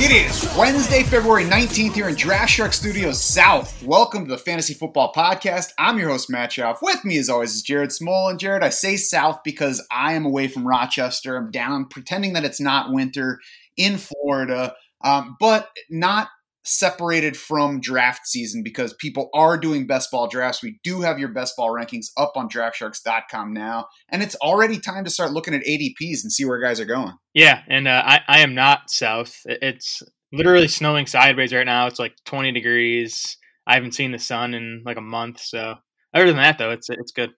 It is Wednesday, February 19th here in Draft Shark Studios South. Welcome to the Fantasy Football Podcast. I'm your host, Matt Schauf. With me, as always, is Jared Smola. And Jared, I say South because I am away from Rochester. I'm down pretending that it's not winter in Florida, um, but not separated from draft season because people are doing best ball drafts. We do have your best ball rankings up on draftsharks.com now. And it's already time to start looking at ADPs and see where guys are going. Yeah, and uh, I, I am not south. It's literally snowing sideways right now. It's like 20 degrees. I haven't seen the sun in like a month. So other than that, though, it's it's good.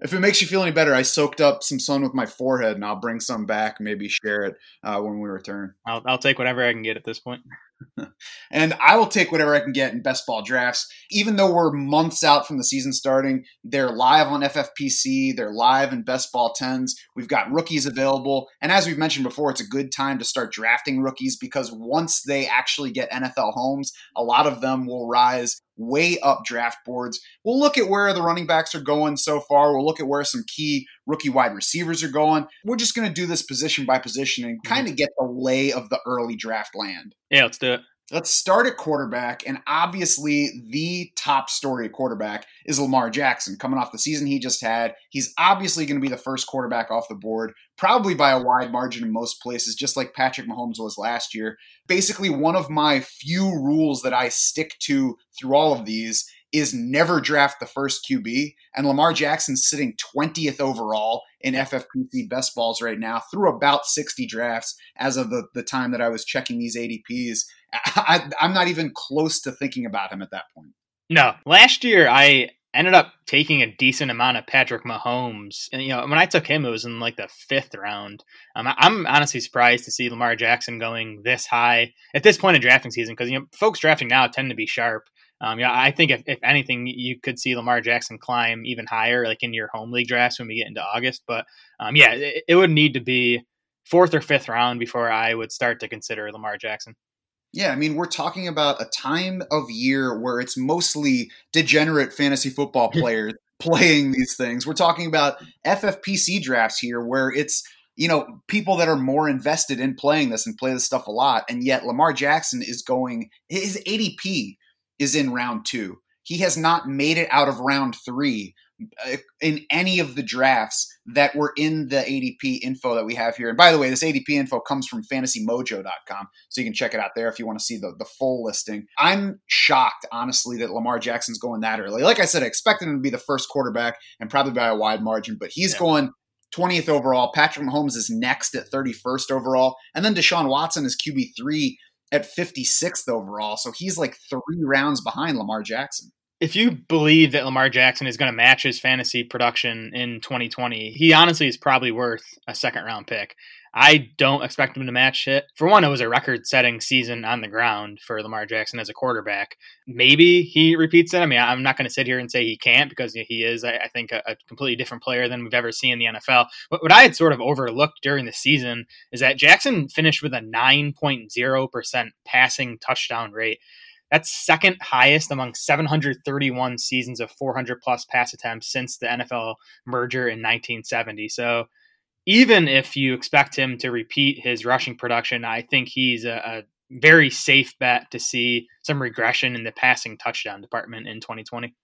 If it makes you feel any better, I soaked up some sun with my forehead and I'll bring some back, maybe share it uh, when we return. I'll, I'll take whatever I can get at this point. and I will take whatever I can get in best ball drafts. Even though we're months out from the season starting, they're live on FFPC, they're live in best ball 10s. We've got rookies available. And as we've mentioned before, it's a good time to start drafting rookies because once they actually get NFL homes, a lot of them will rise way up draft boards. We'll look at where the running backs are going so far. We'll look at where some key rookie wide receivers are going. We're just going to do this position by position and mm-hmm. kind of get the lay of the early draft land. Yeah, let's do it. Let's start at quarterback. And obviously, the top story at quarterback is Lamar Jackson coming off the season he just had. He's obviously going to be the first quarterback off the board, probably by a wide margin in most places, just like Patrick Mahomes was last year. Basically, one of my few rules that I stick to through all of these is never draft the first QB. And Lamar Jackson's sitting 20th overall in FFPC best balls right now through about 60 drafts as of the, the time that I was checking these ADPs. I, I'm not even close to thinking about him at that point. No, last year I ended up taking a decent amount of Patrick Mahomes. And, you know, when I took him, it was in like the fifth round. Um, I'm honestly surprised to see Lamar Jackson going this high at this point in drafting season because, you know, folks drafting now tend to be sharp. Um, yeah, I think if, if anything, you could see Lamar Jackson climb even higher, like in your home league drafts when we get into August. But um, yeah, it, it would need to be fourth or fifth round before I would start to consider Lamar Jackson. Yeah, I mean, we're talking about a time of year where it's mostly degenerate fantasy football players playing these things. We're talking about FFPC drafts here where it's, you know, people that are more invested in playing this and play this stuff a lot. And yet Lamar Jackson is going, his ADP is in round two. He has not made it out of round three uh, in any of the drafts that were in the ADP info that we have here. And by the way, this ADP info comes from fantasymojo.com, so you can check it out there if you want to see the, the full listing. I'm shocked, honestly, that Lamar Jackson's going that early. Like I said, I expected him to be the first quarterback and probably by a wide margin, but he's yeah. going 20th overall. Patrick Mahomes is next at 31st overall. And then Deshaun Watson is QB3 at 56th overall. So he's like three rounds behind Lamar Jackson if you believe that Lamar Jackson is going to match his fantasy production in 2020, he honestly is probably worth a second round pick. I don't expect him to match it. For one, it was a record setting season on the ground for Lamar Jackson as a quarterback. Maybe he repeats it. I mean, I'm not going to sit here and say he can't because he is, I think, a, completely different player than we've ever seen in the NFL. But what I had sort of overlooked during the season is that Jackson finished with a 9.0% passing touchdown rate. That's second highest among 731 seasons of 400 plus pass attempts since the NFL merger in 1970. So even if you expect him to repeat his rushing production, I think he's a, a very safe bet to see some regression in the passing touchdown department in 2020.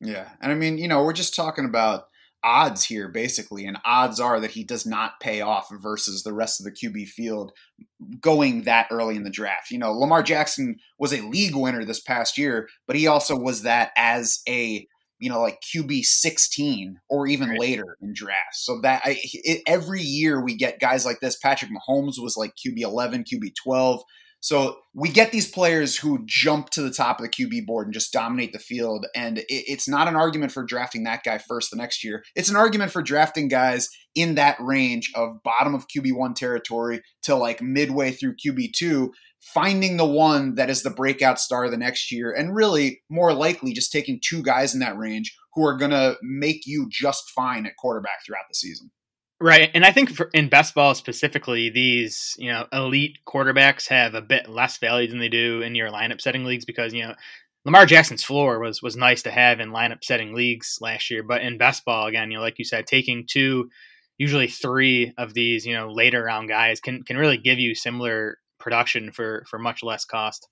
Yeah. And I mean, you know, we're just talking about odds here basically and odds are that he does not pay off versus the rest of the QB field going that early in the draft. You know, Lamar Jackson was a league winner this past year, but he also was that as a you know like QB 16 or even right. later in drafts. So that I, it, every year we get guys like this. Patrick Mahomes was like QB 11, QB 12. So we get these players who jump to the top of the QB board and just dominate the field. And it, it's not an argument for drafting that guy first the next year. It's an argument for drafting guys in that range of bottom of QB1 territory to like midway through QB2, finding the one that is the breakout star the next year. And really, more likely, just taking two guys in that range who are going to make you just fine at quarterback throughout the season. Right, and I think for, in best ball specifically, these you know elite quarterbacks have a bit less value than they do in your lineup setting leagues because you know Lamar Jackson's floor was was nice to have in lineup setting leagues last year, but in best ball again, you know, like you said, taking two, usually three of these, you know, later round guys can can really give you similar production for for much less cost.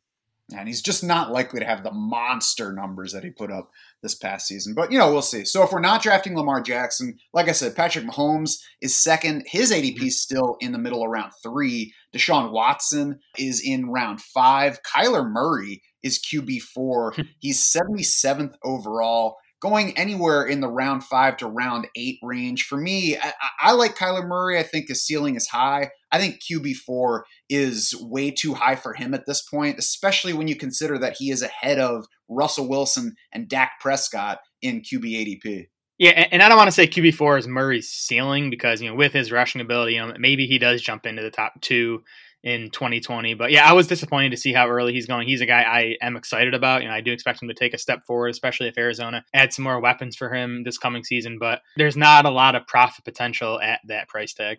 And he's just not likely to have the monster numbers that he put up this past season. But, you know, we'll see. So if we're not drafting Lamar Jackson, like I said, Patrick Mahomes is second. His ADP mm-hmm. is still in the middle of round three. Deshaun Watson is in round five. Kyler Murray is QB4. Hmm. He's 77th overall going anywhere in the round five to round eight range. For me, I, I, like Kyler Murray. I think his ceiling is high. I think QB4 is way too high for him at this point, especially when you consider that he is ahead of Russell Wilson and Dak Prescott in QB ADP. Yeah, and I don't want to say QB four is Murray's ceiling because you know with his rushing ability, you know maybe he does jump into the top two in 2020. But yeah, I was disappointed to see how early he's going. He's a guy I am excited about. You know, I do expect him to take a step forward, especially if Arizona adds some more weapons for him this coming season. But there's not a lot of profit potential at that price tag.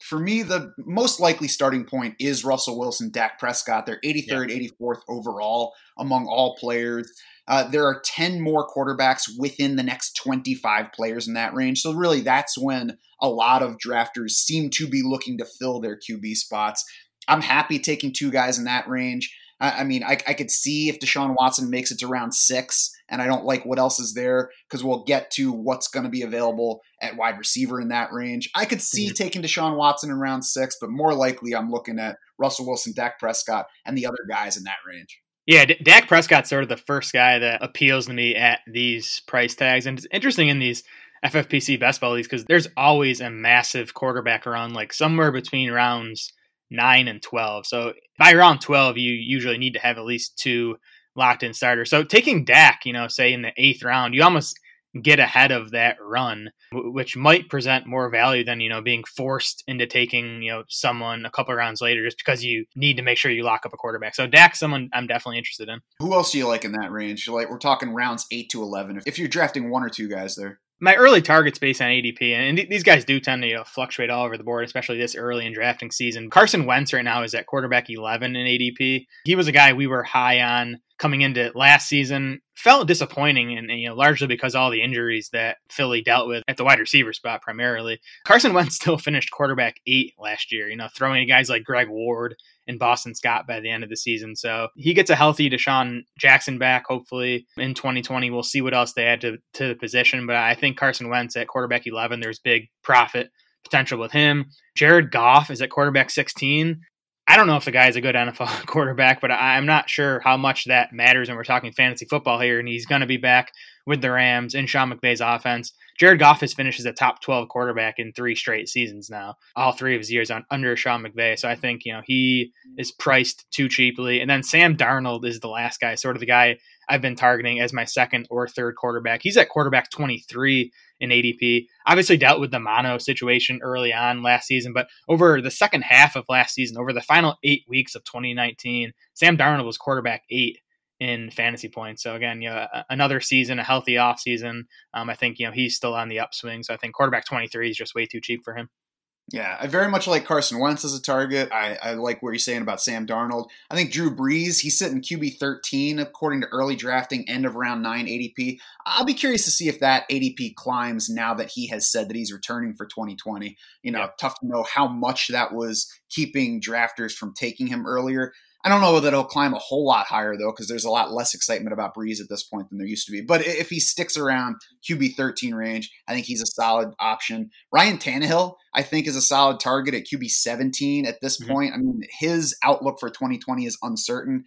For me, the most likely starting point is Russell Wilson, Dak Prescott. They're 83rd, yeah. 84th overall among all players. Uh, there are 10 more quarterbacks within the next 25 players in that range. So, really, that's when a lot of drafters seem to be looking to fill their QB spots. I'm happy taking two guys in that range. I, I mean, I, I, could see if Deshaun Watson makes it to round six, and I don't like what else is there because we'll get to what's going to be available at wide receiver in that range. I could see mm-hmm. taking Deshaun Watson in round six, but more likely I'm looking at Russell Wilson, Dak Prescott, and the other guys in that range. Yeah, D- Dak Prescott's sort of the first guy that appeals to me at these price tags, and it's interesting in these FFPC best ball leagues because there's always a massive quarterback around, like somewhere between rounds 9 and 12. So by round 12, you usually need to have at least two locked in starters. So taking Dak, you know, say in the eighth round, you almost get ahead of that run, which might present more value than, you know, being forced into taking, you know, someone a couple rounds later just because you need to make sure you lock up a quarterback. So Dak, someone I'm definitely interested in. Who else do you like in that range? Like we're talking rounds 8 to 11 if you're drafting one or two guys there my early targets based on ADP, and these guys do tend to you know, fluctuate all over the board, especially this early in drafting season. Carson Wentz right now is at quarterback 11 in ADP. He was a guy we were high on coming into last season. Felt disappointing, and, and, you know largely because all the injuries that Philly dealt with at the wide receiver spot primarily. Carson Wentz still finished quarterback eight last year. You know, throwing to guys like Greg Ward and Boston Scott by the end of the season. So he gets a healthy DeSean Jackson back, hopefully in 2020. We'll see what else they add to, to the position. But I think Carson Wentz at quarterback 11, there's big profit potential with him. Jared Goff is at quarterback 16. I don't know if the guy is a good NFL quarterback, but I'm not sure how much that matters when we're talking fantasy football here. And he's going to be back with the Rams in Sean McVay's offense. Jared Goff has finished as a top 12 quarterback in three straight seasons now, all three of his years on under Sean McVay. So I think, you know, he is priced too cheaply. And then Sam Darnold is the last guy, sort of the guy I've been targeting as my second or third quarterback. He's at quarterback 23 in ADP. Obviously dealt with the mono situation early on last season, but over the second half of last season, over the final eight weeks of 2019, Sam Darnold was quarterback eight in fantasy points. So again, you know, another season, a healthy off season. Um, I think you know he's still on the upswing. So I think quarterback twenty three is just way too cheap for him. Yeah, I very much like Carson Wentz as a target. I, I like what you're saying about Sam Darnold. I think Drew Brees, he's sitting QB 13 according to early drafting, end of round 9 ADP. I'll be curious to see if that ADP climbs now that he has said that he's returning for 2020. You know, yeah. tough to know how much that was keeping drafters from taking him earlier. I don't know that he'll climb a whole lot higher though, because there's a lot less excitement about Brees at this point than there used to be. But if he sticks around QB 13 range, I think he's a solid option. Ryan Tannehill, I think, is a solid target at QB 17 at this mm-hmm. point. I mean, his outlook for 2020 is uncertain.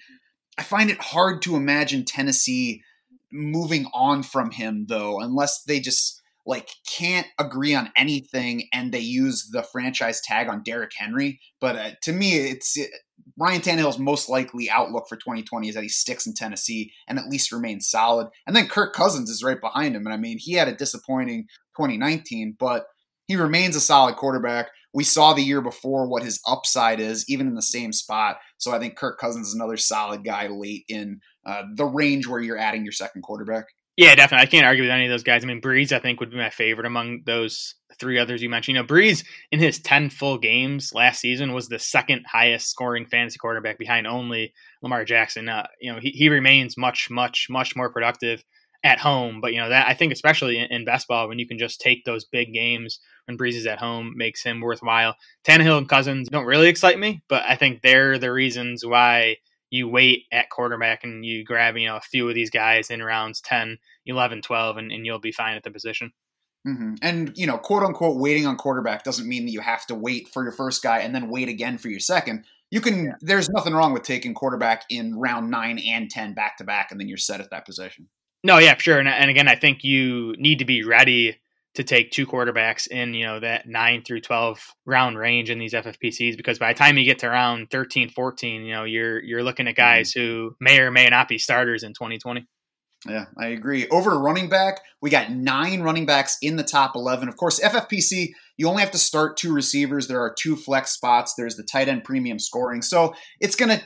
I find it hard to imagine Tennessee moving on from him though, unless they just like can't agree on anything and they use the franchise tag on Derrick Henry. But uh, to me, it's Ryan Tannehill's most likely outlook for 2020 is that he sticks in Tennessee and at least remains solid. And then Kirk Cousins is right behind him. And I mean, he had a disappointing 2019, but he remains a solid quarterback. We saw the year before what his upside is, even in the same spot. So I think Kirk Cousins is another solid guy late in uh, the range where you're adding your second quarterback. Yeah, definitely. I can't argue with any of those guys. I mean, Brees, I think, would be my favorite among those three others you mentioned. You know, Brees in his 10 full games last season was the second highest scoring fantasy quarterback behind only Lamar Jackson. Uh, you know, he, he remains much, much, much more productive at home. But, you know, that I think, especially in, in best ball, when you can just take those big games when Brees is at home, makes him worthwhile. Tannehill and Cousins don't really excite me, but I think they're the reasons why you wait at quarterback and you grab, you know, a few of these guys in rounds 10, 11, 12, and, and you'll be fine at the position. Mm-hmm. And, you know, quote unquote, waiting on quarterback doesn't mean that you have to wait for your first guy and then wait again for your second. You can, yeah. there's nothing wrong with taking quarterback in round nine and 10 back to back, and then you're set at that position. No, yeah, sure. And, and again, I think you need to be ready to take two quarterbacks in you know that 9 through 12 round range in these FFPCs because by the time you get to round 13 14 you know you're you're looking at guys mm-hmm. who may or may not be starters in 2020 yeah, I agree. Over to running back, we got nine running backs in the top 11. Of course, FFPC, you only have to start two receivers. There are two flex spots. There's the tight end premium scoring. So it's going to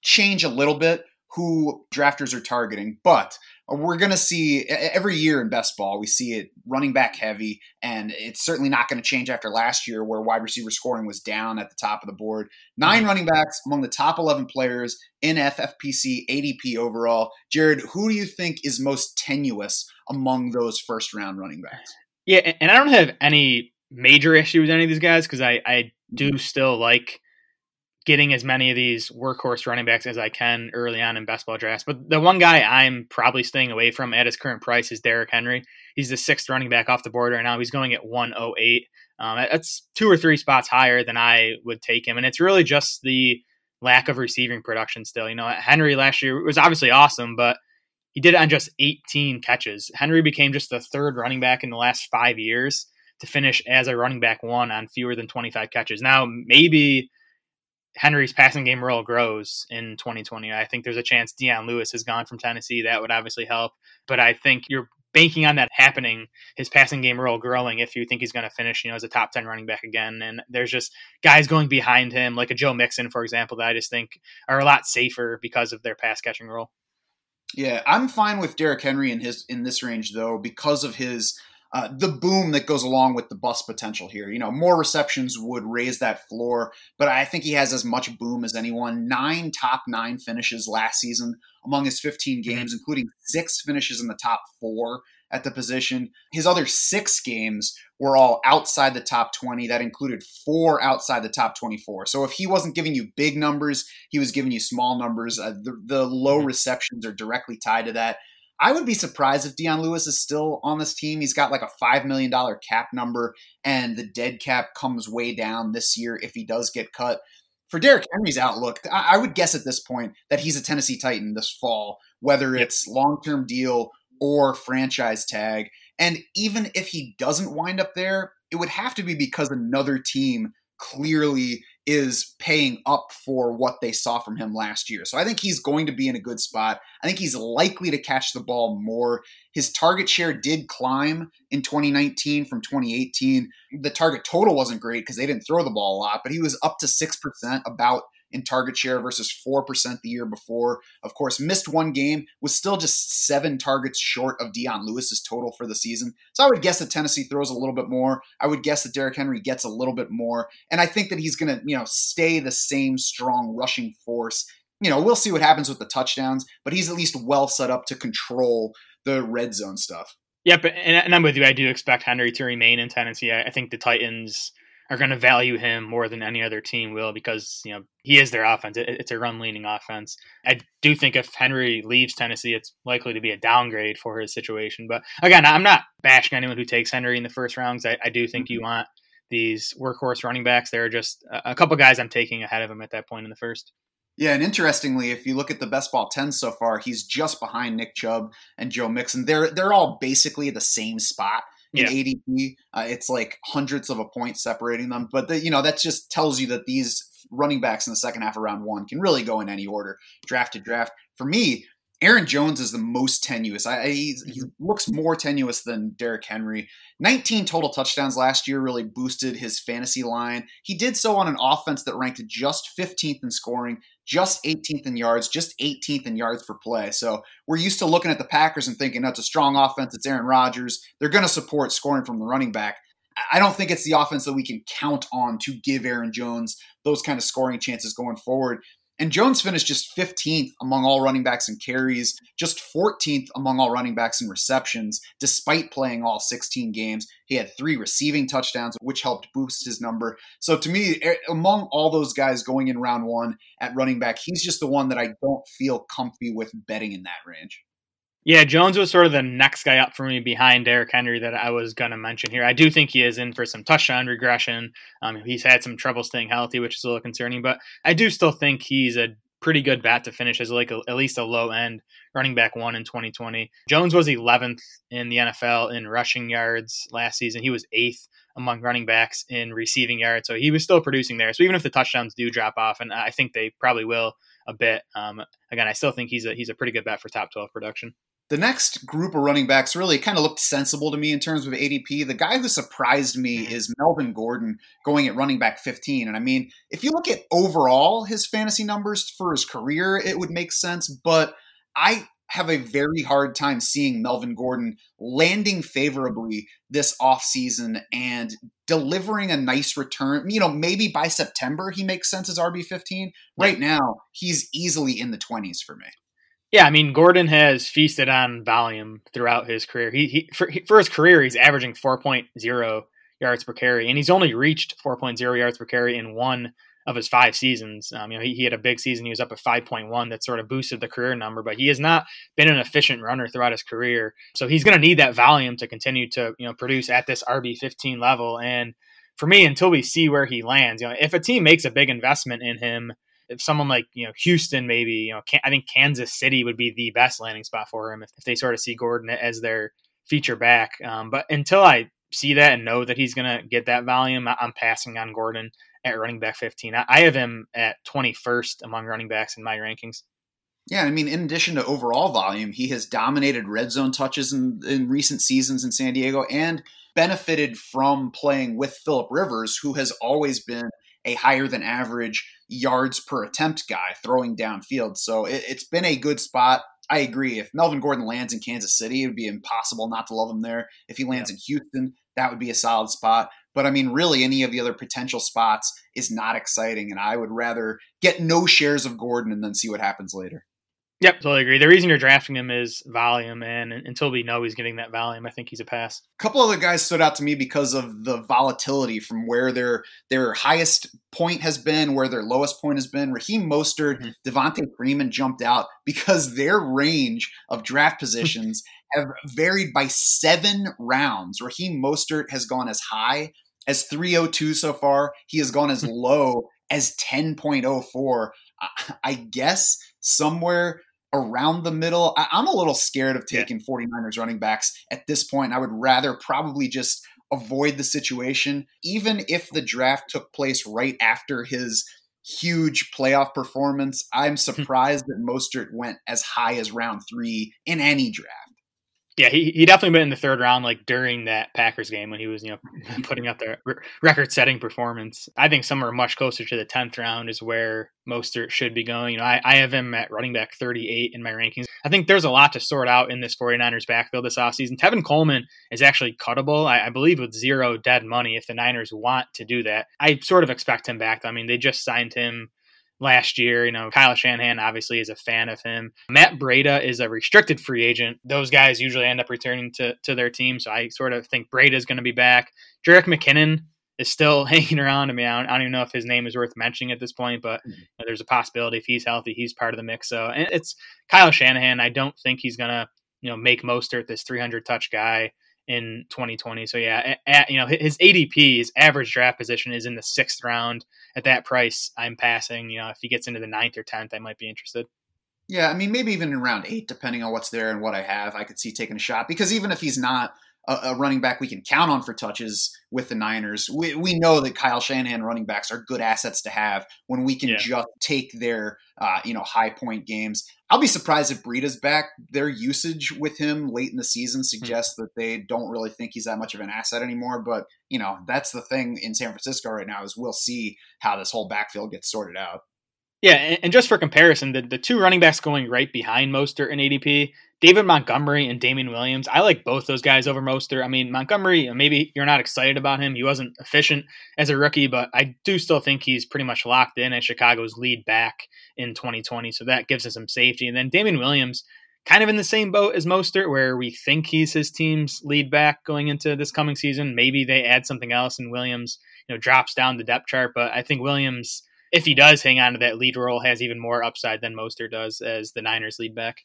change a little bit who drafters are targeting. But we're going to see every year in best ball, we see it running back heavy, and it's certainly not going to change after last year where wide receiver scoring was down at the top of the board. 9 mm-hmm. running backs among the top 11 players in FFPC ADP overall. Jared, who do you think is most tenuous among those first round running backs? Yeah, and I don't have any major issue with any of these guys because I, I do still like getting as many of these workhorse running backs as I can early on in best ball drafts. But the one guy I'm probably staying away from at his current price is Derrick Henry. He's the sixth running back off the board right now. He's going at 108. Um, that's two or three spots higher than I would take him. And it's really just the lack of receiving production still. You know, Henry last year was obviously awesome, but he did it on just 18 catches. Henry became just the third running back in the last five years to finish as a running back one on fewer than 25 catches. Now, maybe – Henry's passing game role grows in 2020. I think there's a chance Dion Lewis has gone from Tennessee. That would obviously help. But I think you're banking on that happening, his passing game role growing if you think he's going to finish, you know, as a top 10 running back again. And there's just guys going behind him, like a Joe Mixon, for example, that I just think are a lot safer because of their pass catching role. Yeah, I'm fine with Derrick Henry in his in this range though because of his uh, the boom that goes along with the bust potential here. You know, more receptions would raise that floor, but I think he has as much boom as anyone. Nine top nine finishes last season among his 15 mm-hmm. games, including six finishes in the top four at the position. His other six games were all outside the top 20. That included four outside the top 24. So if he wasn't giving you big numbers, he was giving you small numbers. Uh, the, the low mm-hmm. receptions are directly tied to that. I would be surprised if Dion Lewis is still on this team. He's got like a $5 million cap number, and the dead cap comes way down this year if he does get cut. For Derrick Henry's outlook, I would guess at this point that he's a Tennessee Titan this fall, whether it's long term deal or franchise tag. And even if he doesn't wind up there, it would have to be because another team clearly is paying up for what they saw from him last year. So I think he's going to be in a good spot. I think he's likely to catch the ball more. His target share did climb in 2019 from 2018. The target total wasn't great because they didn't throw the ball a lot, but he was up to 6%, about in target share versus 4% the year before. Of course, missed one game, was still just seven targets short of Dion Lewis's total for the season. So I would guess that Tennessee throws a little bit more. I would guess that Derrick Henry gets a little bit more. And I think that he's going to, you know, stay the same strong rushing force. You know, we'll see what happens with the touchdowns, but he's at least well set up to control the red zone stuff. Yep, and, I'm with you. I do expect Henry to remain in Tennessee. I think the Titans are going to value him more than any other team will because you know he is their offense. It, it's a run leaning offense. I do think if Henry leaves Tennessee, it's likely to be a downgrade for his situation. But again, I'm not bashing anyone who takes Henry in the first rounds. I, I do think you mm-hmm. want these workhorse running backs. There are just a, a couple guys I'm taking ahead of him at that point in the first. Yeah, and interestingly, if you look at the best ball 10 so far, he's just behind Nick Chubb and Joe Mixon. They're they're all basically the same spot in yeah. ADP. Uh, it's like hundreds of a point separating them, but the, you know that just tells you that these running backs in the second half of round one can really go in any order, draft to draft. For me, Aaron Jones is the most tenuous. I, he, he looks more tenuous than Derrick Henry. 19 total touchdowns last year really boosted his fantasy line. He did so on an offense that ranked just 15th in scoring, just 18th in yards, just 18th in yards per play. So we're used to looking at the Packers and thinking that's a strong offense. It's Aaron Rodgers. They're going to support scoring from the running back. I don't think it's the offense that we can count on to give Aaron Jones those kind of scoring chances going forward. And Jones finished just 15th among all running backs in carries, just 14th among all running backs in receptions, despite playing all 16 games. He had three receiving touchdowns, which helped boost his number. So to me, among all those guys going in round one at running back, he's just the one that I don't feel comfy with betting in that range. Yeah, Jones was sort of the next guy up for me behind Derrick Henry that I was going to mention here. I do think he is in for some touchdown regression. Um, he's had some trouble staying healthy, which is a little concerning, but I do still think he's a pretty good bat to finish as like a, at least a low end running back one in 2020. Jones was 11th in the NFL in rushing yards last season. He was eighth among running backs in receiving yards, so he was still producing there. So even if the touchdowns do drop off, and I think they probably will a bit, um, again, I still think he's a he's a pretty good bet for top 12 production. The next group of running backs really kind of looked sensible to me in terms of ADP. The guy who surprised me mm-hmm. is Melvin Gordon going at running back 15. And I mean, if you look at overall his fantasy numbers for his career, it would make sense. But I have a very hard time seeing Melvin Gordon landing favorably this offseason and delivering a nice return. You know, maybe by September he makes sense as RB15. Right now, he's easily in the 20s for me. Yeah, I mean Gordon has feasted on volume throughout his career. He, he for, for his career he's averaging 4.0 yards per carry, and he's only reached 4.0 yards per carry in one of his five seasons. Um, you know, he, he, had a big season. He was up at 5.1 that sort of boosted the career number, but he has not been an efficient runner throughout his career. So he's going to need that volume to continue to, you know, produce at this RB 15 level. And for me, until we see where he lands, you know, if a team makes a big investment in him, if someone like you know Houston, maybe you know, I think Kansas City would be the best landing spot for him if, if they sort of see Gordon as their feature back. Um, but until I see that and know that he's going to get that volume, I'm passing on Gordon at running back 15. I have him at 21st among running backs in my rankings. Yeah, I mean, in addition to overall volume, he has dominated red zone touches in, in recent seasons in San Diego and benefited from playing with Philip Rivers, who has always been a higher than average yards per attempt guy throwing downfield. So it, has been a good spot. I agree. If Melvin Gordon lands in Kansas City, it would be impossible not to love him there. If he lands yeah. in Houston, that would be a solid spot. But I mean, really, any of the other potential spots is not exciting. And I would rather get no shares of Gordon and then see what happens later. Yep, totally agree. The reason you're drafting him is volume, and until we know he's getting that volume, I think he's a pass. A couple other guys stood out to me because of the volatility from where their their highest point has been, where their lowest point has been. Raheem Mostert, mm-hmm. Devonta Freeman jumped out because their range of draft positions have varied by seven rounds. Raheem Mostert has gone as high as 302 so far. He has gone as low as 10.04. I guess somewhere around the middle. I, am a little scared of taking yeah. 49ers running backs at this point. I would rather probably just avoid the situation, even if the draft took place right after his huge playoff performance. I'm hmm. surprised that Mostert went as high as round three in any draft. Yeah, he, he definitely been in the third round, like during that Packers game when he was, you know, putting up the record setting performance. I think somewhere much closer to the 10th round is where Mostert should be going. You know, I, I have him at running back 38 in my rankings. I think there's a lot to sort out in this 49ers backfield this offseason. Tevin Coleman is actually cuttable, I, I believe, with zero dead money if the Niners want to do that. I sort of expect him back. I mean, they just signed him last year. You know, Kyle Shanahan obviously is a fan of him. Matt Breida is a restricted free agent. Those guys usually end up returning to, to their team. So I sort of think Breida is going to be back. Jerick McKinnon is still hanging around. I mean, I don't, I don't, even know if his name is worth mentioning at this point, but mm-hmm. you know, there's a possibility if he's healthy, he's part of the mix. So and it's Kyle Shanahan. I don't think he's going to, you know, make Mostert this 300 touch guy in 2020. So yeah, at, you know his ADP, his average draft position is in the sixth round. At that price, I'm passing. You know, if he gets into the ninth or tenth, I might be interested. Yeah, I mean maybe even in round eight, depending on what's there and what I have, I could see taking a shot. Because even if he's not a, running back we can count on for touches with the Niners. We, we know that Kyle Shanahan running backs are good assets to have when we can yeah. just take their uh, you know high point games. I'll be surprised if Breida's back. Their usage with him late in the season hmm. suggests mm-hmm. that they don't really think he's that much of an asset anymore. But you know that's the thing in San Francisco right now is we'll see how this whole backfield gets sorted out. Yeah, and just for comparison, the, the two running backs going right behind Mostert and ADP, David Montgomery and Damien Williams. I like both those guys over Mostert. I mean, Montgomery, maybe you're not excited about him. He wasn't efficient as a rookie, but I do still think he's pretty much locked in as Chicago's lead back in 2020. So that gives us some safety. And then Damien Williams, kind of in the same boat as Mostert, where we think he's his team's lead back going into this coming season. Maybe they add something else and Williams, you know, drops down the depth chart. But I think Williams – if he does hang on to that lead role, has even more upside than Mostert does as the Niners lead back.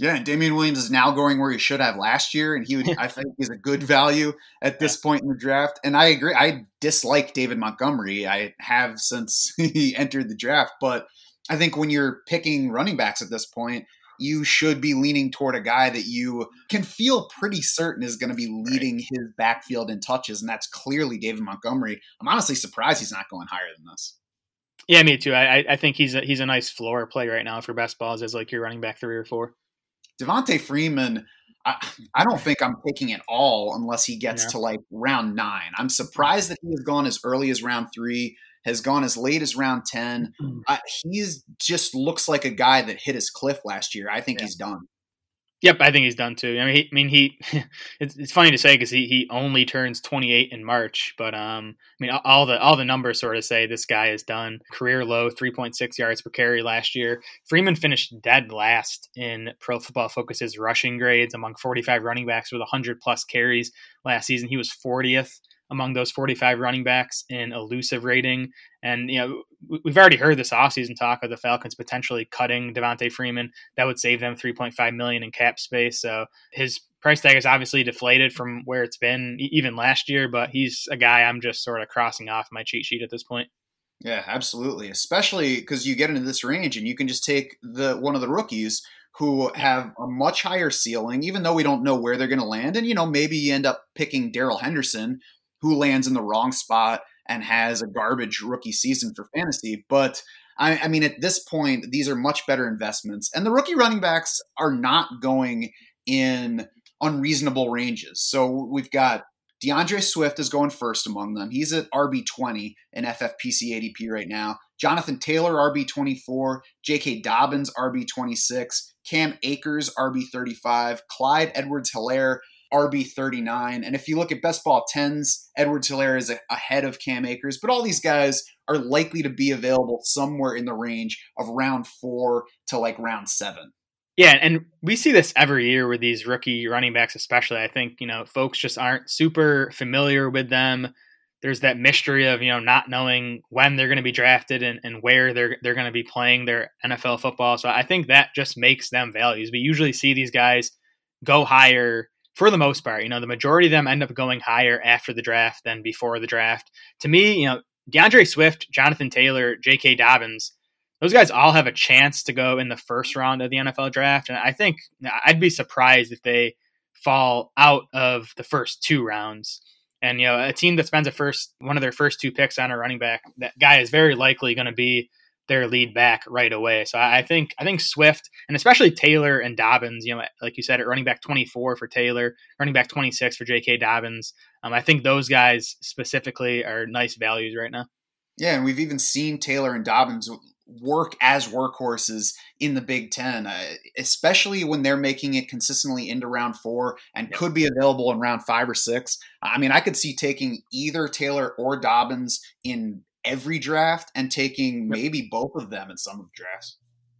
Yeah, and Damien Williams is now going where he should have last year, and he would I think he's a good value at this yeah. point in the draft. And I agree. I dislike David Montgomery. I have since he entered the draft, but I think when you're picking running backs at this point, you should be leaning toward a guy that you can feel pretty certain is going to be leading right. his backfield in touches, and that's clearly David Montgomery. I'm honestly surprised he's not going higher than this. Yeah, me too. I I think he's a, he's a nice floor play right now for best balls as like your running back three or four. Devonta Freeman, I, I don't think I'm picking at all unless he gets yeah. to like round nine. I'm surprised that he has gone as early as round three, has gone as late as round 10. Mm-hmm. Uh, he's just looks like a guy that hit his cliff last year. I think yeah. he's done. Yep, I think he's done too. I mean, he, I mean, he. It's, it's funny to say because he, he only turns 28 in March, but um, I mean, all the all the numbers sort of say this guy is done. Career low, 3.6 yards per carry last year. Freeman finished dead last in Pro Football Focus's rushing grades among 45 running backs with 100 plus carries last season. He was 40th among those 45 running backs in elusive rating. And, you know, we've already heard this offseason talk of the Falcons potentially cutting Devonta Freeman. That would save them 3.5 million in cap space. So his price tag is obviously deflated from where it's been even last year, but he's a guy I'm just sort of crossing off my cheat sheet at this point. Yeah, absolutely. Especially because you get into this range and you can just take the one of the rookies who have a much higher ceiling, even though we don't know where they're going to land. And, you know, maybe you end up picking Darrell Henderson, who lands in the wrong spot and has a garbage rookie season for fantasy. But I, I, mean, at this point, these are much better investments. And the rookie running backs are not going in unreasonable ranges. So we've got DeAndre Swift is going first among them. He's at RB20 in FFPC ADP right now. Jonathan Taylor, RB24. J.K. Dobbins, RB26. Cam Akers, RB35. Clyde Edwards Helaire, RB39. And if you look at best ball 10s, Edward Helaire is ahead of Cam Akers, but all these guys are likely to be available somewhere in the range of round four to like round seven. Yeah, and we see this every year with these rookie running backs, especially. I think, you know, folks just aren't super familiar with them. There's that mystery of, you know, not knowing when they're going to be drafted and, and where they're they're going to be playing their NFL football. So I think that just makes them values. We usually see these guys go higher for the most part. You know, the majority of them end up going higher after the draft than before the draft. To me, you know, DeAndre Swift, Jonathan Taylor, J.K. Dobbins, those guys all have a chance to go in the first round of the NFL draft. And I think I'd be surprised if they fall out of the first two rounds. And, you know, a team that spends a first one of their first two picks on a running back, that guy is very likely going to be their lead back right away. So I think I think Swift and especially Taylor and Dobbins, you know, like you said, at running back 24 for Taylor, running back 26 for J.K. Dobbins. Um, I think those guys specifically are nice values right now. Yeah, and we've even seen Taylor and Dobbins work as workhorses in the Big Ten, uh, especially when they're making it consistently into round four and could be available in round five or six. I mean, I could see taking either Taylor or Dobbins in every draft and taking maybe both of them in some of the drafts.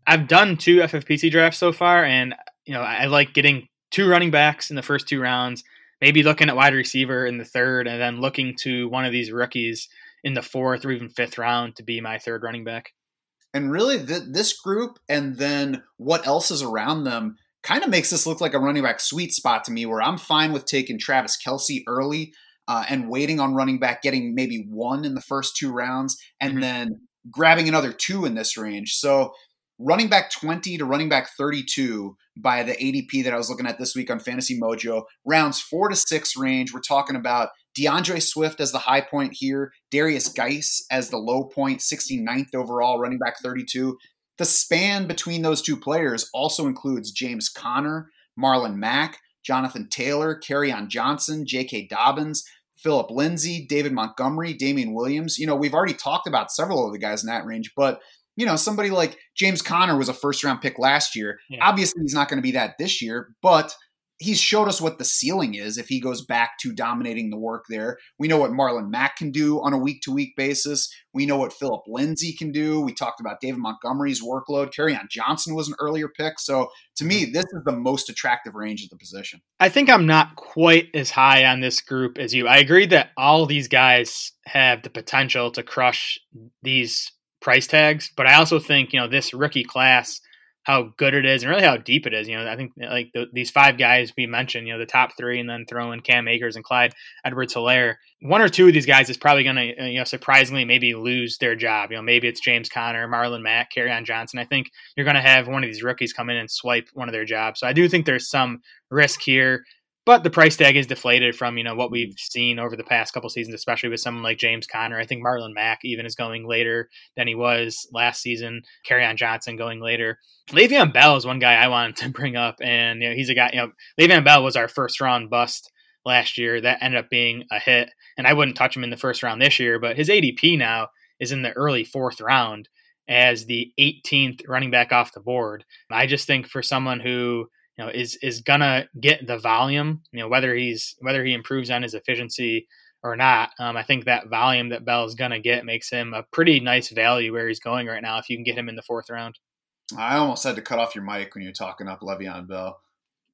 I've done two FFPC drafts so far, and you know I like getting two running backs in the first two rounds, maybe looking at wide receiver in the third, and then looking to one of these rookies in the fourth or even fifth round to be my third running back. And really, th- this group and then what else is around them kind of makes this look like a running back sweet spot to me, where I'm fine with taking Travis Kelce early uh, and waiting on running back, getting maybe one in the first two rounds, and mm-hmm. then grabbing another two in this range. So running back 20 to running back 32 by the ADP that I was looking at this week on Fantasy Mojo, rounds four to six range. We're talking about DeAndre Swift as the high point here, Derrius Guice as the low point, 69th overall, running back 32. The span between those two players also includes James Conner, Marlon Mack, Jonathan Taylor, Kerryon Johnson, J.K. Dobbins, Philip Lindsay, David Montgomery, Damien Williams. You know, we've already talked about several of the guys in that range, but you know, somebody like James Conner was a first round pick last year. Yeah. Obviously, he's not going to be that this year, but he's showed us what the ceiling is if he goes back to dominating the work there. We know what Marlon Mack can do on a week to week basis. We know what Philip Lindsay can do. We talked about David Montgomery's workload. Kerryon Johnson was an earlier pick. So to me, mm-hmm. this is the most attractive range of the position. I think I'm not quite as high on this group as you. I agree that all these guys have the potential to crush these price tags, but I also think, you know, this rookie class how good it is and really how deep it is. You know, I think like the, these five guys we mentioned, you know, the top three, and then throw in Cam Akers and Clyde Edwards Helaire. One or two of these guys is probably going to, uh, you know, surprisingly maybe lose their job. You know, maybe it's James Conner, Marlon Mack, Kerryon Johnson. I think you're going to have one of these rookies come in and swipe one of their jobs. So I do think there's some risk here but the price tag is deflated from you know what we've seen over the past couple seasons, especially with someone like James Conner. I think Marlon Mack even is going later than he was last season. Kerryon Johnson going later. Le'Veon Bell is one guy I wanted to bring up, and you know he's a guy. You know Le'Veon Bell was our first round bust last year. That ended up being a hit, and I wouldn't touch him in the first round this year. But his ADP now is in the early fourth round as the 18th running back off the board. I just think for someone who you know is is gonna get the volume. You know whether he's whether he improves on his efficiency or not. Um, I think that volume that Bell is gonna get makes him a pretty nice value where he's going right now. If you can get him in the fourth round. I almost had to cut off your mic when you're talking up Le'Veon Bell.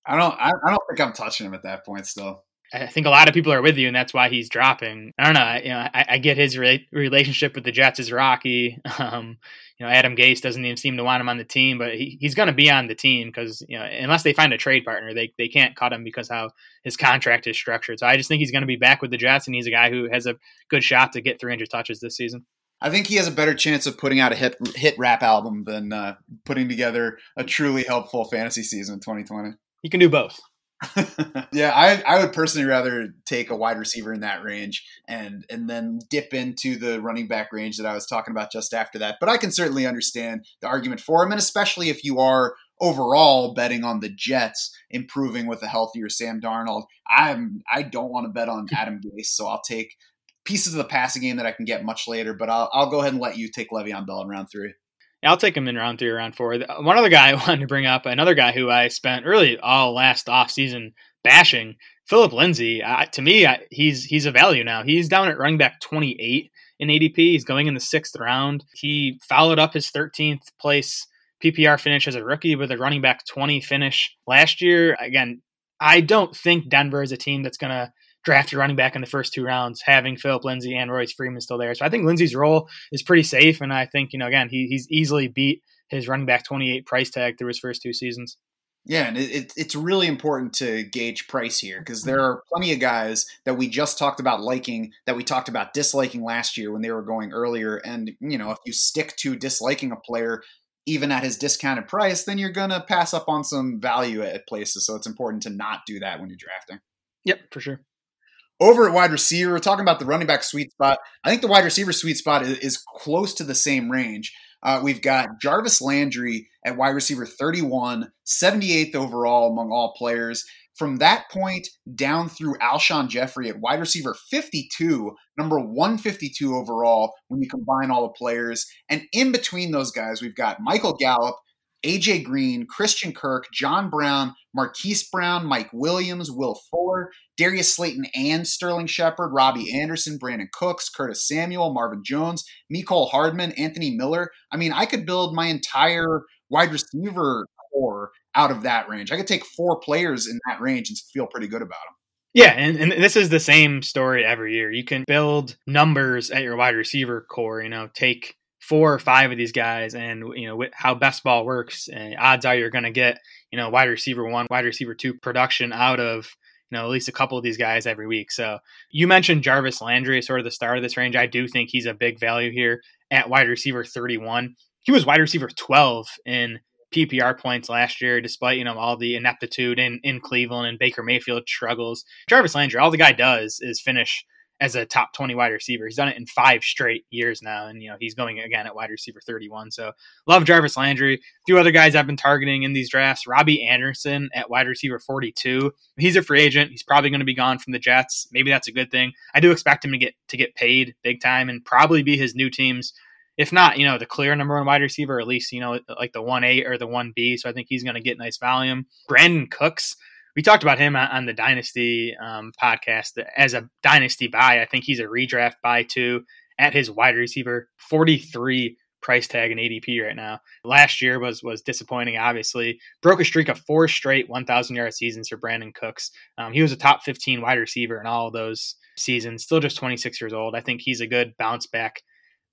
I don't. I, I don't think I'm touching him at that point still. I think a lot of people are with you, and that's why he's dropping. I don't know. You know, I, I get his re- relationship with the Jets is rocky. Um, you know, Adam Gase doesn't even seem to want him on the team, but he, he's going to be on the team because you know, unless they find a trade partner, they they can't cut him because how his contract is structured. So I just think he's going to be back with the Jets, and he's a guy who has a good shot to get 300 touches this season. I think he has a better chance of putting out a hit hit rap album than uh, putting together a truly helpful fantasy season in 2020. He can do both. yeah, I, I would personally rather take a wide receiver in that range and and then dip into the running back range that I was talking about just after that. But I can certainly understand the argument for him, and especially if you are overall betting on the Jets improving with a healthier Sam Darnold. I'm I don't want to bet on Adam Gase, so I'll take pieces of the passing game that I can get much later. But I'll I'll go ahead and let you take Le'Veon Bell in round three. I'll take him in round three or round four. One other guy I wanted to bring up, another guy who I spent really all last off season bashing, Philip Lindsay. to me, I, he's he's a value now. He's down at running back 28 in ADP. He's going in the sixth round. He followed up his 13th place PPR finish as a rookie with a running back 20 finish last year. Again, I don't think Denver is a team that's going to draft your running back in the first two rounds, having Philip Lindsay and Royce Freeman still there. So I think Lindsay's role is pretty safe, and I think you know again he, he's easily beat his running back 28 price tag through his first two seasons. Yeah, and it, it's really important to gauge price here because there are plenty of guys that we just talked about liking that we talked about disliking last year when they were going earlier. And, you know, if you stick to disliking a player even at his discounted price, then you're going to pass up on some value at places. So it's important to not do that when you're drafting. Yep, for sure. Over at wide receiver, we're talking about the running back sweet spot. I think the wide receiver sweet spot is, is close to the same range. Uh, we've got Jarvis Landry at wide receiver 31, 78th overall among all players. From that point down through Alshon Jeffery at wide receiver 52, number 152 overall when you combine all the players. And in between those guys, we've got Michael Gallup, AJ Green, Christian Kirk, John Brown, Marquise Brown, Mike Williams, Will Fuller, Darius Slayton and Sterling Shepard, Robby Anderson, Brandin Cooks, Curtis Samuel, Marvin Jones, Mecole Hardman, Anthony Miller. I mean, I could build my entire wide receiver core out of that range. I could take four players in that range and feel pretty good about them. Yeah, and, and this is the same story every year. You can build numbers at your wide receiver core, you know, take four or five of these guys and you know how best ball works and odds are you're going to get you know wide receiver one wide receiver two production out of you know at least a couple of these guys every week. So you mentioned jarvis landry sort of the start of this range. I do think he's a big value here at wide receiver 31 he was wide receiver 12 in PPR points last year, despite you know all the ineptitude in in Cleveland and Baker Mayfield struggles. Jarvis Landry, all the guy does is finish as a top 20 wide receiver. He's done it in five straight years now. And, you know, he's going again at wide receiver 31. So love Jarvis Landry. A few other guys I've been targeting in these drafts. Robby Anderson at wide receiver 42. He's a free agent. He's probably going to be gone from the Jets. Maybe that's a good thing. I do expect him to get to get paid big time and probably be his new team's if not, you know, the clear number one wide receiver, at least, you know, like the 1 A or the 1B. So I think he's going to get nice volume. Brandin Cooks, we talked about him on the Dynasty um, podcast as a Dynasty buy. I think he's a redraft buy too at his wide receiver 43 price tag in ADP right now. Last year was was disappointing. Obviously, broke a streak of four straight 1,000 yard seasons for Brandin Cooks. Um, he was a top 15 wide receiver in all of those seasons. Still just 26 years old. I think he's a good bounce back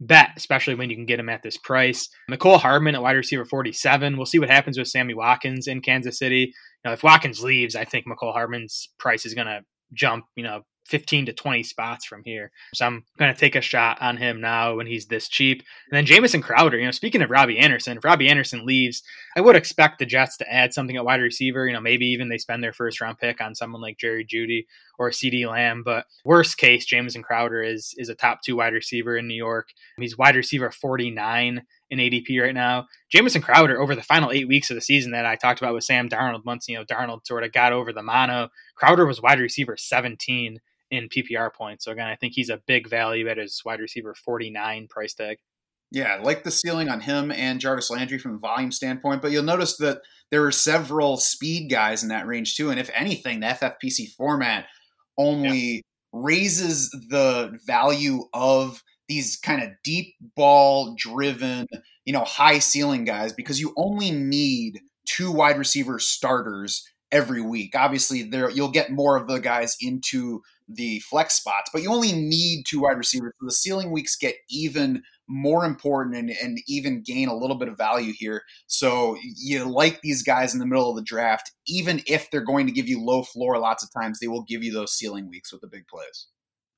bet, especially when you can get him at this price. Mecole Hardman at wide receiver 47. We'll see what happens with Sammy Watkins in Kansas City. Now, if Watkins leaves, I think Mecole Hardman's price is going to jump, you know, 15 to 20 spots from here. So I'm going to take a shot on him now when he's this cheap. And then Jamison Crowder, you know, speaking of Robby Anderson, if Robby Anderson leaves, I would expect the Jets to add something at wide receiver. You know, maybe even they spend their first round pick on someone like Jerry Jeudy or CeeDee Lamb. But worst case, Jamison Crowder is is a top two wide receiver in New York. He's wide receiver 49 in ADP right now. Jamison Crowder over the final eight weeks of the season that I talked about with Sam Darnold, once you know Darnold sort of got over the mono, Crowder was wide receiver 17 in PPR points. So again, I think he's a big value at his wide receiver 49 price tag. Yeah, I like the ceiling on him and Jarvis Landry from a volume standpoint, but you'll notice that there are several speed guys in that range too. And if anything, the FFPC format only yeah. raises the value of these kind of deep ball driven, you know, high ceiling guys because you only need two wide receiver starters every week. Obviously, there you'll get more of the guys into the flex spots, but you only need two wide receivers. So the ceiling weeks get even more important and, and even gain a little bit of value here. So you like these guys in the middle of the draft, even if they're going to give you low floor lots of times, they will give you those ceiling weeks with the big plays.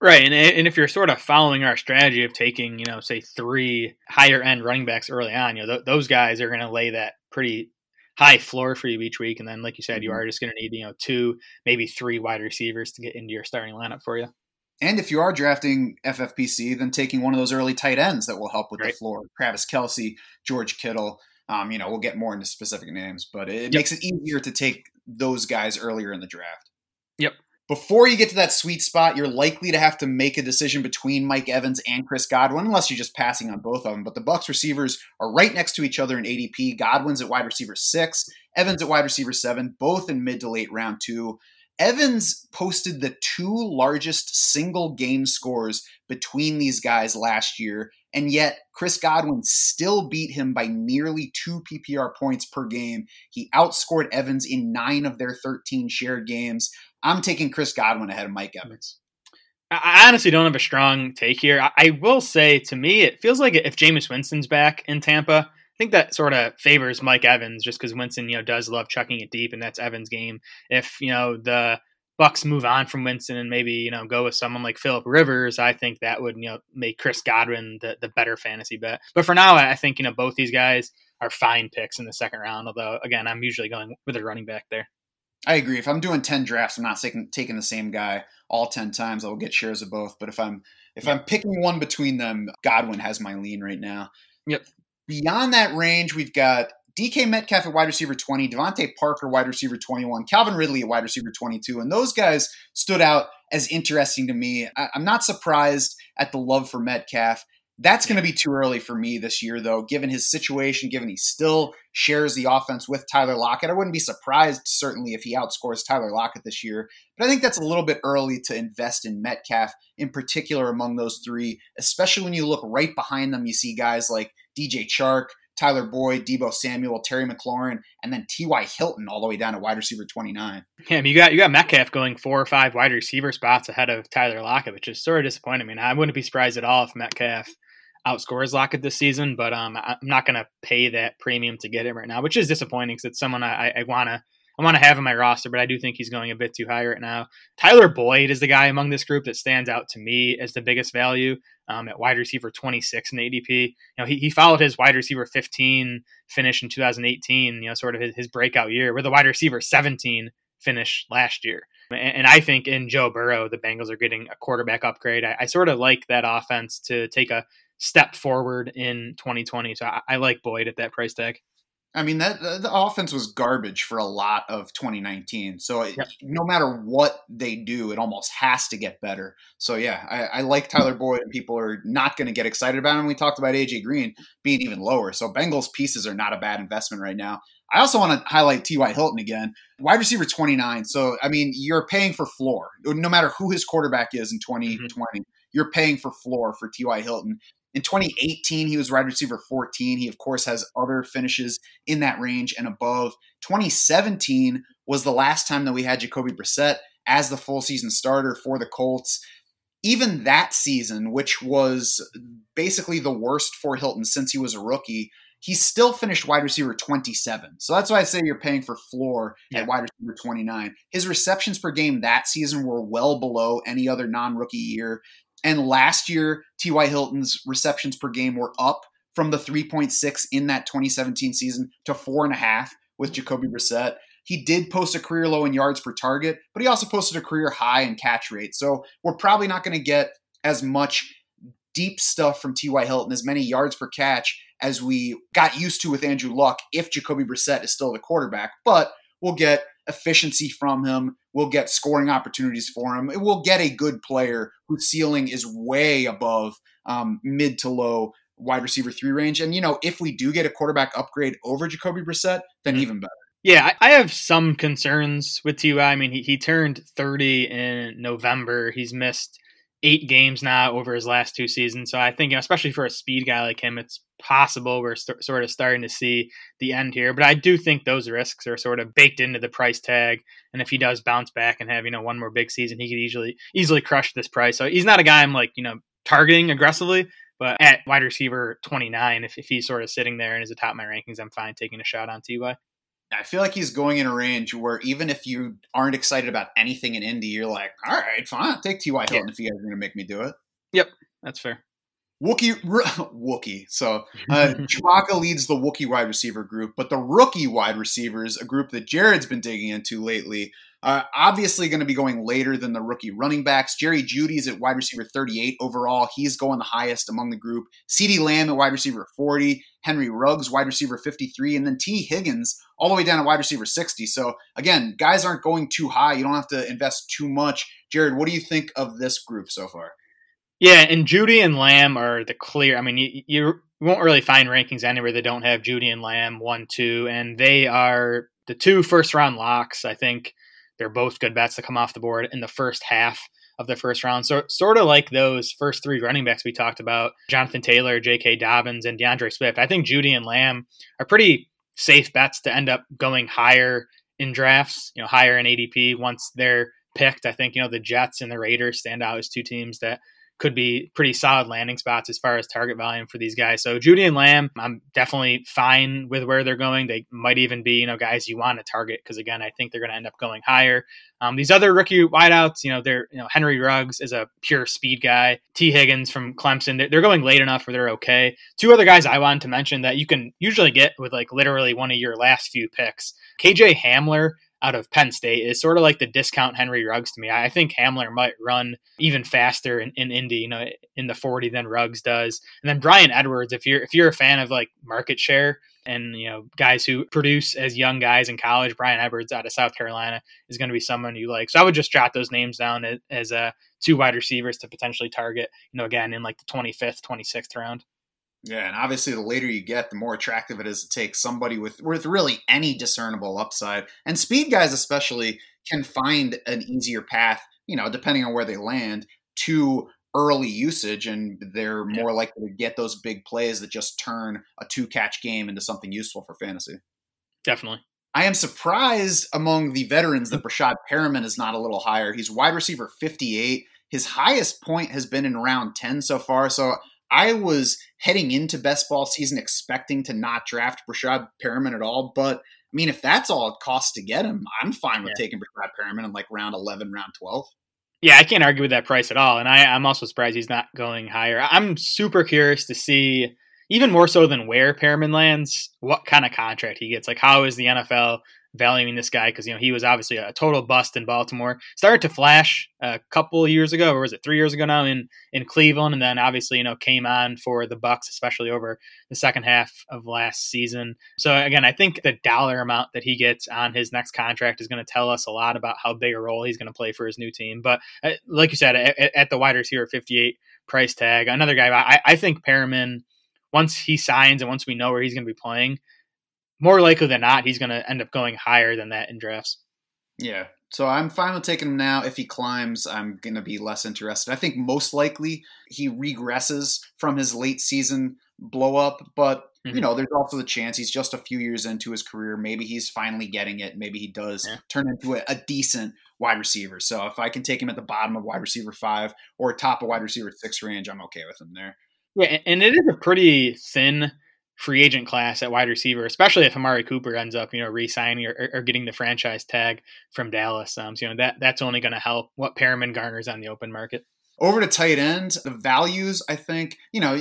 Right, and and if you're sort of following our strategy of taking, you know, say three higher end running backs early on, you know, th- those guys are going to lay that pretty high floor for you each week. And then, like you said, mm-hmm. you are just going to need, you know, two, maybe three wide receivers to get into your starting lineup for you. And if you are drafting FFPC, then taking one of those early tight ends that will help with right. the floor. Travis Kelce, George Kittle. Um, you know, we'll get more into specific names, but it yep. makes it easier to take those guys earlier in the draft. Before you get to that sweet spot, you're likely to have to make a decision between Mike Evans and Chris Godwin, unless you're just passing on both of them. But the Bucs receivers are right next to each other in ADP. Godwin's at wide receiver six, Evans at wide receiver seven, both in mid to late round two. Evans posted the two largest single game scores between these guys last year, and yet Chris Godwin still beat him by nearly two PPR points per game. He outscored Evans in nine of their 13 shared games. I'm taking Chris Godwin ahead of Mike Evans. I honestly don't have a strong take here. I will say, to me, it feels like if Jameis Winston's back in Tampa, I think that sort of favors Mike Evans just because Winston, you know, does love chucking it deep, and that's Evans' game. If you know the Bucs move on from Winston and maybe you know go with someone like Philip Rivers, I think that would you know make Chris Godwin the, the better fantasy bet. But for now, I think you know both these guys are fine picks in the second round. Although again, I'm usually going with a running back there. I agree. If I'm doing ten drafts, I'm not taking taking the same guy all ten times. I will get shares of both. But if I'm if. I'm picking one between them, Godwin has my lean right now. Yep. Beyond that range, we've got DK Metcalf at wide receiver 20, DeVante Parker wide receiver 21, Calvin Ridley at wide receiver 22, and those guys stood out as interesting to me. I, I'm not surprised at the love for Metcalf. That's going to be too early for me this year, though, given his situation, given he still shares the offense with Tyler Lockett. I wouldn't be surprised, certainly, if he outscores Tyler Lockett this year. But I think that's a little bit early to invest in Metcalf, in particular among those three, especially when you look right behind them. You see guys like DJ Chark, Tyler Boyd, Deebo Samuel, Terry McLaurin, and then T.Y. Hilton all the way down to wide receiver 29. Yeah, you got you got Metcalf going four or five wide receiver spots ahead of Tyler Lockett, which is sort of disappointing. I mean, I wouldn't be surprised at all if Metcalf outscores Lockett this season, but um, I'm not going to pay that premium to get him right now, which is disappointing because it's someone I, I want to I want to have him in my roster, but I do think he's going a bit too high right now. Tyler Boyd is the guy among this group that stands out to me as the biggest value um, at wide receiver 26 in the ADP. You know, he, he followed his wide receiver 15 finish in 2018, you know, sort of his, his breakout year, with a wide receiver 17 finish last year. And, and, I think in Joe Burrow, the Bengals are getting a quarterback upgrade. I, I sort of like that offense to take a step forward in 2020. So I, I like Boyd at that price tag. I mean that the offense was garbage for a lot of 2019. So it, yep. no matter what they do, it almost has to get better. So yeah, I, I like Tyler Boyd, and people are not going to get excited about him. We talked about AJ Green being even lower. So Bengals pieces are not a bad investment right now. I also want to highlight T.Y. Hilton again, wide receiver 29. So I mean, you're paying for floor, no matter who his quarterback is in 2020. Mm-hmm. You're paying for floor for T.Y. Hilton. In 2018, he was wide receiver 14. He, of course, has other finishes in that range and above. 2017 was the last time that we had Jacoby Brissett as the full season starter for the Colts. Even that season, which was basically the worst for Hilton since he was a rookie, he still finished wide receiver 27. So that's why I say you're paying for floor yeah. at wide receiver 29. His receptions per game that season were well below any other non rookie year. And last year, T.Y. Hilton's receptions per game were up from the 3.6 in that 2017 season to four and a half with Jacoby Brissett. He did post a career low in yards per target, but he also posted a career high in catch rate. So we're probably not going to get as much deep stuff from T.Y. Hilton, as many yards per catch as we got used to with Andrew Luck if Jacoby Brissett is still the quarterback. But we'll get efficiency from him. We'll get scoring opportunities for him. We'll get a good player whose ceiling is way above um, mid to low wide receiver three range. And, you know, if we do get a quarterback upgrade over Jacoby Brissett, then mm-hmm. even better. Yeah, I have some concerns with Ty. I mean, he, he turned 30 in November. He's missed eight games now over his last two seasons. So I think, you know, especially for a speed guy like him, it's possible we're st- sort of starting to see the end here. But I do think those risks are sort of baked into the price tag. And if he does bounce back and have, you know, one more big season, he could easily easily crush this price. So he's not a guy I'm like, you know, targeting aggressively. But at wide receiver 29, if, if he's sort of sitting there and is atop my rankings, I'm fine taking a shot on Ty. I feel like he's going in a range where even if you aren't excited about anything in Indy, you're like, all right, fine, I'll take T.Y. Hilton yeah. if you guys are going to make me do it. Yep, that's fair. Wookie, Wookie. So uh, Chewbacca leads the Wookie wide receiver group, but the rookie wide receivers, a group that Jared's been digging into lately, uh, obviously going to be going later than the rookie running backs. Jerry Jeudy's at wide receiver 38 overall. He's going the highest among the group. CeeDee Lamb at wide receiver 40. Henry Ruggs, wide receiver 53. And then Tee Higgins all the way down at wide receiver 60. So again, guys aren't going too high. You don't have to invest too much. Jared, what do you think of this group so far? Yeah, and Jeudy and Lamb are the clear. I mean, you, you won't really find rankings anywhere that don't have Jeudy and Lamb one, two, and they are the two first round locks. I think they're both good bets to come off the board in the first half of the first round. So sort of like those first three running backs we talked about, Jonathan Taylor, J.K. Dobbins, and DeAndre Swift. I think Jeudy and Lamb are pretty safe bets to end up going higher in drafts, you know, higher in ADP once they're picked. I think, you know, the Jets and the Raiders stand out as two teams that could be pretty solid landing spots as far as target volume for these guys. So Jeudy and Lamb, I'm definitely fine with where they're going. They might even be, you know, guys you want to target because again, I think they're going to end up going higher. Um, these other rookie wideouts, you know, they're you know Henry Ruggs is a pure speed guy. Tee Higgins from Clemson, they're, they're going late enough where they're okay. Two other guys I wanted to mention that you can usually get with like literally one of your last few picks. KJ Hamler out of Penn State is sort of like the discount Henry Ruggs to me. I think Hamler might run even faster in, in Indy, you know, in the 40 than Ruggs does. And then Bryan Edwards, if you're if you're a fan of like market share and you know guys who produce as young guys in college, Bryan Edwards out of South Carolina is going to be someone you like. So I would just jot those names down as, as uh, two wide receivers to potentially target. You know, again in like the 25th, 26th round. Yeah, and obviously the later you get, the more attractive it is to take somebody with with really any discernible upside. And speed guys especially can find an easier path, you know, depending on where they land to early usage and they're yeah. more likely to get those big plays that just turn a two catch game into something useful for fantasy. Definitely. I am surprised among the veterans that Breshad Perriman is not a little higher. He's wide receiver 58. His highest point has been in round 10 so far. So I was heading into best ball season expecting to not draft Breshad Perriman at all. But I mean, if that's all it costs to get him, I'm fine with Yeah. taking Breshad Perriman in like round 11, round 12. Yeah, I can't argue with that price at all. And I, I'm also surprised he's not going higher. I'm super curious to see, even more so than where Perriman lands, what kind of contract he gets. Like, how is the NFL valuing this guy? Because, you know, he was obviously a total bust in Baltimore. Started to flash a couple years ago, or was it three years ago now in, in Cleveland? And then obviously, you know, came on for the Bucs, especially over the second half of last season. So, again, I think the dollar amount that he gets on his next contract is going to tell us a lot about how big a role he's going to play for his new team. But uh, like you said, at, at the wide receiver 58 price tag, another guy, I, I think Perriman, once he signs and once we know where he's going to be playing, more likely than not, he's going to end up going higher than that in drafts. Yeah. So I'm fine with taking him now. If he climbs, I'm going to be less interested. I think most likely he regresses from his late season blow up, but you Mhm. know, there's also the chance he's just a few years into his career. Maybe he's finally getting it. Maybe he does Yeah. turn into a, a decent wide receiver. So if I can take him at the bottom of wide receiver five or top of wide receiver six range, I'm okay with him there. Yeah, and it is a pretty thin free agent class at wide receiver, especially if Amari Cooper ends up, you know, re-signing or, or getting the franchise tag from Dallas. Um, so, you know, that that's only going to help what Perriman garners on the open market. Over to tight end, the values, I think, you know,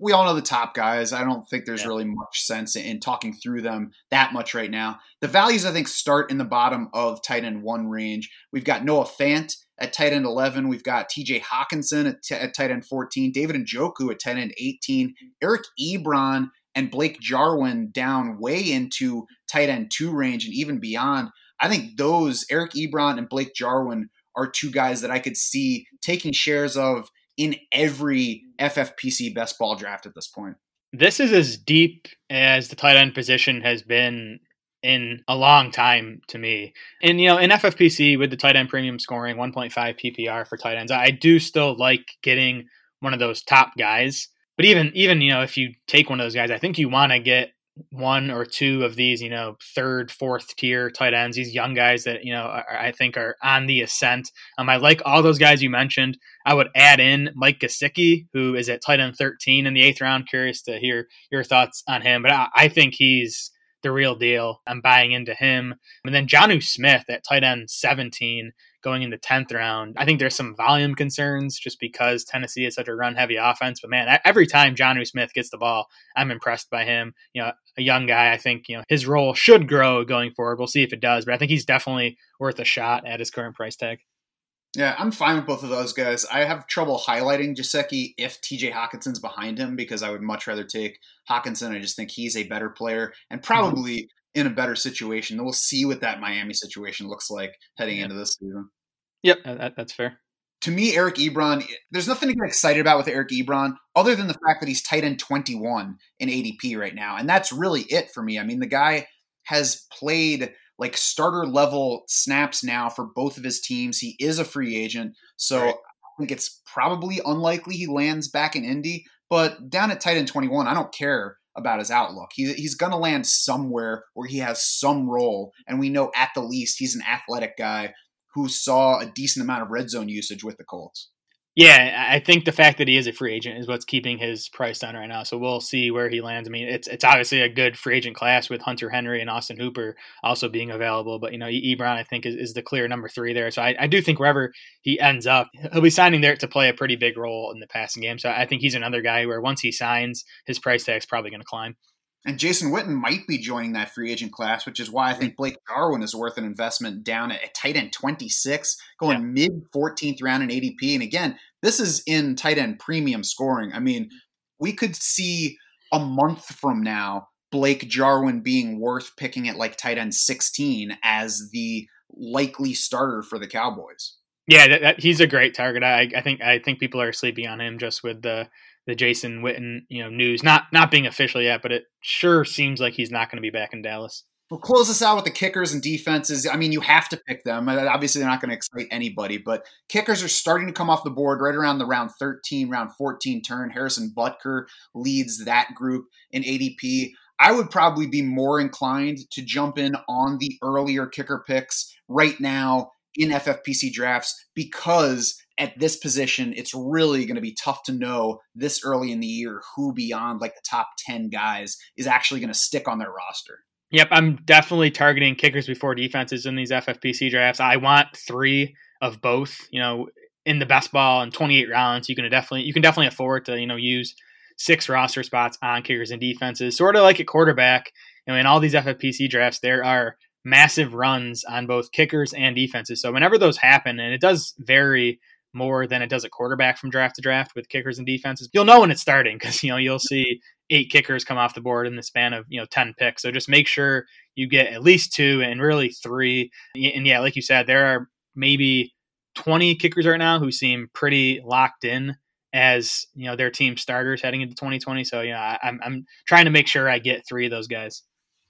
we all know the top guys. I don't think there's Yeah. really much sense in talking through them that much right now. The values, I think, start in the bottom of tight end one range. We've got Noah Fant at tight end 11. We've got TJ Hockenson at, t- at tight end 14. David Njoku at tight end 18. Eric Ebron and Blake Jarwin down way into tight end two range and even beyond. I think those, Eric Ebron and Blake Jarwin, are two guys that I could see taking shares of in every FFPC best ball draft at this point. This is as deep as the tight end position has been in a long time to me. And you know, in FFPC with the tight end premium scoring 1.5 PPR for tight ends, I do still like getting one of those top guys. But even even you know, if you take one of those guys, I think you want to get one or two of these, you know, third, fourth tier tight ends, these young guys that, you know, are, I think are on the ascent. Um, I like all those guys you mentioned. I would add in Mike Gesicki, who is at tight end 13 in the eighth round. Curious to hear your thoughts on him, but I, I think he's the real deal. I'm buying into him. And then Jonnu Smith at tight end 17 going in the 10th round. I think there's some volume concerns just because Tennessee is such a run heavy offense. But man, every time Jonnu Smith gets the ball, I'm impressed by him. You know, a young guy, I think, you know, his role should grow going forward. We'll see if it does, but I think he's definitely worth a shot at his current price tag. Yeah, I'm fine with both of those guys. I have trouble highlighting Gesicki if TJ Hockenson's behind him because I would much rather take Hockenson. I just think he's a better player and probably mm-hmm. In a better situation. We'll see what that Miami situation looks like heading yeah. into this season. Yep, that, that's fair. To me, Eric Ebron, there's nothing to get excited about with Eric Ebron other than the fact that he's tight end 21 in ADP right now. And that's really it for me. I mean, the guy has played like starter level snaps now for both of his teams. He is a free agent. So right. I think it's probably unlikely he lands back in Indy. But down at tight end 21, I don't care about his outlook. He, he's going to land somewhere where he has some role. And we know at the least he's an athletic guy who saw a decent amount of red zone usage with the Colts. Yeah, I think the fact that he is a free agent is what's keeping his price down right now. So we'll see where he lands. I mean, it's it's obviously a good free agent class with Hunter Henry and Austin Hooper also being available. But you know, Ebron I think is, is the clear number three there. So I, I do think wherever he ends up, he'll be signing there to play a pretty big role in the passing game. So I think he's another guy where once he signs, his price tag's probably going to climb. And Jason Witten might be joining that free agent class, which is why I think Blake Jarwin is worth an investment down at tight end 26, going yeah. mid 14th round in ADP. And again, this is in tight end premium scoring. I mean, we could see a month from now Blake Jarwin being worth picking at like tight end 16 as the likely starter for the Cowboys. Yeah, that, that, he's a great target. I, I think I think people are sleeping on him just with the the Jason Witten, you know, news not not being official yet, but it sure seems like he's not going to be back in Dallas. We'll close this out with the kickers and defenses. I mean, you have to pick them. Uh, obviously, they're not going to excite anybody, but kickers are starting to come off the board right around the round 13, round 14 turn. Harrison Butker leads that group in ADP. I would probably be more inclined to jump in on the earlier kicker picks right now in FFPC drafts because at this position, it's really going to be tough to know this early in the year who beyond like the top 10 guys is actually going to stick on their roster. Yep, I'm definitely targeting kickers before defenses in these FFPC drafts. I want three of both. You know, in the best ball in 28 rounds, you can definitely you can definitely afford to you know use six roster spots on kickers and defenses, sort of like a quarterback. Know, in all these FFPC drafts, there are massive runs on both kickers and defenses. So whenever those happen, and it does vary more than it does at quarterback from draft to draft with kickers and defenses, you'll know when it's starting because you know you'll see eight kickers come off the board in the span of you know 10 picks. So just make sure you get at least two and really three. And yeah like you said there are maybe 20 kickers right now who seem pretty locked in as you know their team starters heading into 2020 so yeah I'm, I'm trying to make sure i get three of those guys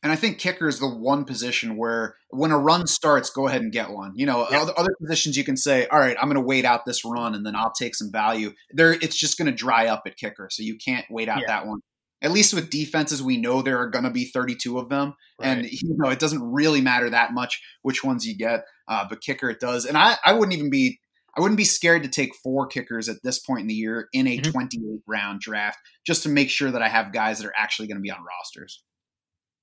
and I think kicker is the one position where when a run starts, go ahead and get one. You know, Yeah. other, other positions you can say, all right, I'm going to wait out this run and then I'll take some value. There, it's just going to dry up at kicker, so you can't wait out Yeah. that one. At least with defenses, we know there are going to be 32 of them, and you know it doesn't really matter that much which ones you get. Uh, but kicker, it does. And I, I wouldn't even be, I wouldn't be scared to take four kickers at this point in the year in a Mhm. 28 round draft, just to make sure that I have guys that are actually going to be on rosters.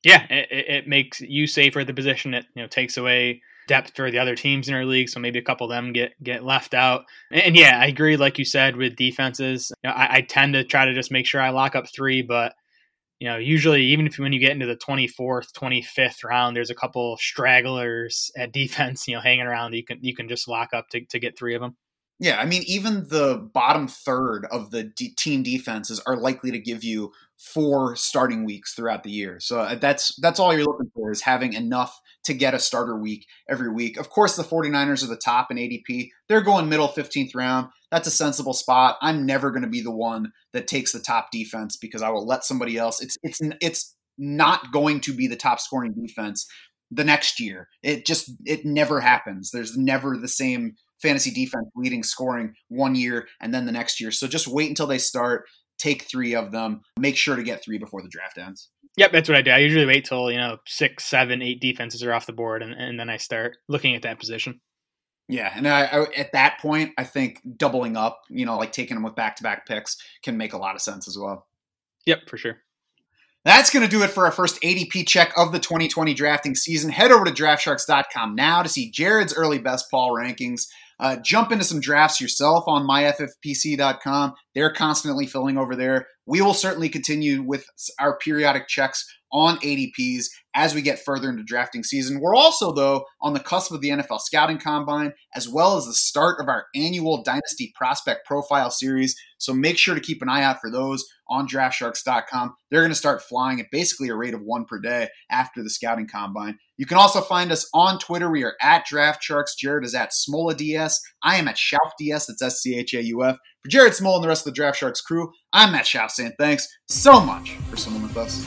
Yeah it, it makes you safer at the position. It you know takes away depth for the other teams in our league so maybe a couple of them get get left out. And, and yeah i agree like you said with defenses. You know, I, I tend to try to just make sure i lock up three but you know usually even if when you get into the 24th 25th round there's a couple stragglers at defense you know hanging around. You can you can just lock up to, to get three of them Yeah, I mean, even the bottom third of the d- team defenses are likely to give you four starting weeks throughout the year. So uh, that's that's all you're looking for is having enough to get a starter week every week. Of course, the 49ers are the top in ADP. They're going middle 15th round. That's a sensible spot. I'm never going to be the one that takes the top defense because I will let somebody else. It's it's it's not going to be the top scoring defense the next year. It just it never happens. There's never the same fantasy defense leading scoring one year and then the next year. So just wait until they start, take three of them, make sure to get three before the draft ends. Yep, that's what I do. I usually wait till you know six, seven, eight defenses are off the board, and, and then I start looking at that position. Yeah, and I, I, at that point, I think doubling up, you know, like taking them with back-to-back picks, can make a lot of sense as well. Yep, for sure. That's going to do it for our first ADP check of the 2020 drafting season. Head over to draftsharks.com now to see Jared's early best ball rankings. Uh, jump into some drafts yourself on myffpc.com. They're constantly filling over there. We will certainly continue with our periodic checks on ADPs as we get further into drafting season. We're also, though, on the cusp of the NFL Scouting Combine, as well as the start of our annual Dynasty Prospect Profile Series. So make sure to keep an eye out for those on draftsharks.com. They're going to start flying at basically a rate of one per day after the Scouting Combine. You can also find us on Twitter. We are at DraftSharks. Jared is at SmolaDS. I am at SchaufDS. That's S C H A U F. For Jared Smola and the rest of the Draft Sharks crew, I'm Matt Schauf saying thanks so much for swimming with us.